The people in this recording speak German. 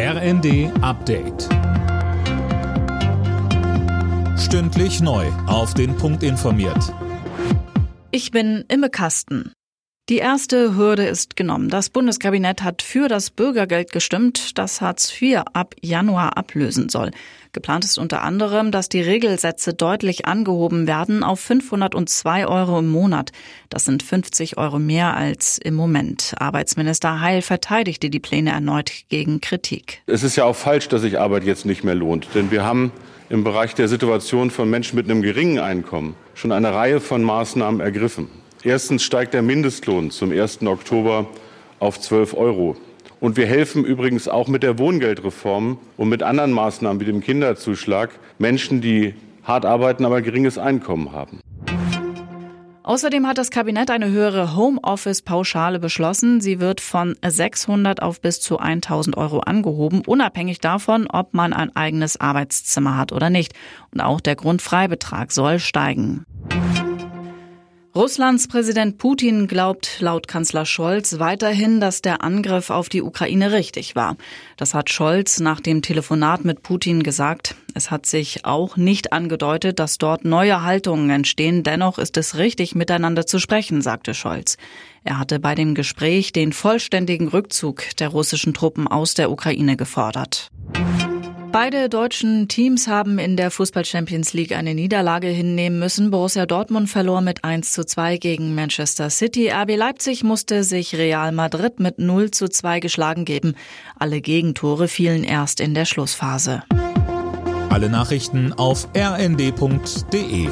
RND Update. Stündlich neu. Auf den Punkt informiert. Ich bin Imme Kasten. Die erste Hürde ist genommen. Das Bundeskabinett hat für das Bürgergeld gestimmt, das Hartz IV ab Januar ablösen soll. Geplant ist unter anderem, dass die Regelsätze deutlich angehoben werden auf 502 Euro im Monat. Das sind 50 Euro mehr als im Moment. Arbeitsminister Heil verteidigte die Pläne erneut gegen Kritik. Es ist ja auch falsch, dass sich Arbeit jetzt nicht mehr lohnt, denn wir haben im Bereich der Situation von Menschen mit einem geringen Einkommen schon eine Reihe von Maßnahmen ergriffen. Erstens steigt der Mindestlohn zum 1. Oktober auf 12 Euro. Und wir helfen übrigens auch mit der Wohngeldreform und mit anderen Maßnahmen wie dem Kinderzuschlag Menschen, die hart arbeiten, aber geringes Einkommen haben. Außerdem hat das Kabinett eine höhere Homeoffice-Pauschale beschlossen. Sie wird von 600 auf bis zu 1000 Euro angehoben, unabhängig davon, ob man ein eigenes Arbeitszimmer hat oder nicht. Und auch der Grundfreibetrag soll steigen. Russlands Präsident Putin glaubt laut Kanzler Scholz weiterhin, dass der Angriff auf die Ukraine richtig war. Das hat Scholz nach dem Telefonat mit Putin gesagt. Es hat sich auch nicht angedeutet, dass dort neue Haltungen entstehen. Dennoch ist es richtig, miteinander zu sprechen, sagte Scholz. Er hatte bei dem Gespräch den vollständigen Rückzug der russischen Truppen aus der Ukraine gefordert. Beide deutschen Teams haben in der Fußball Champions League eine Niederlage hinnehmen müssen. Borussia Dortmund verlor mit 1 zu 2 gegen Manchester City. RB Leipzig musste sich Real Madrid mit 0 zu 2 geschlagen geben. Alle Gegentore fielen erst in der Schlussphase. Alle Nachrichten auf rnd.de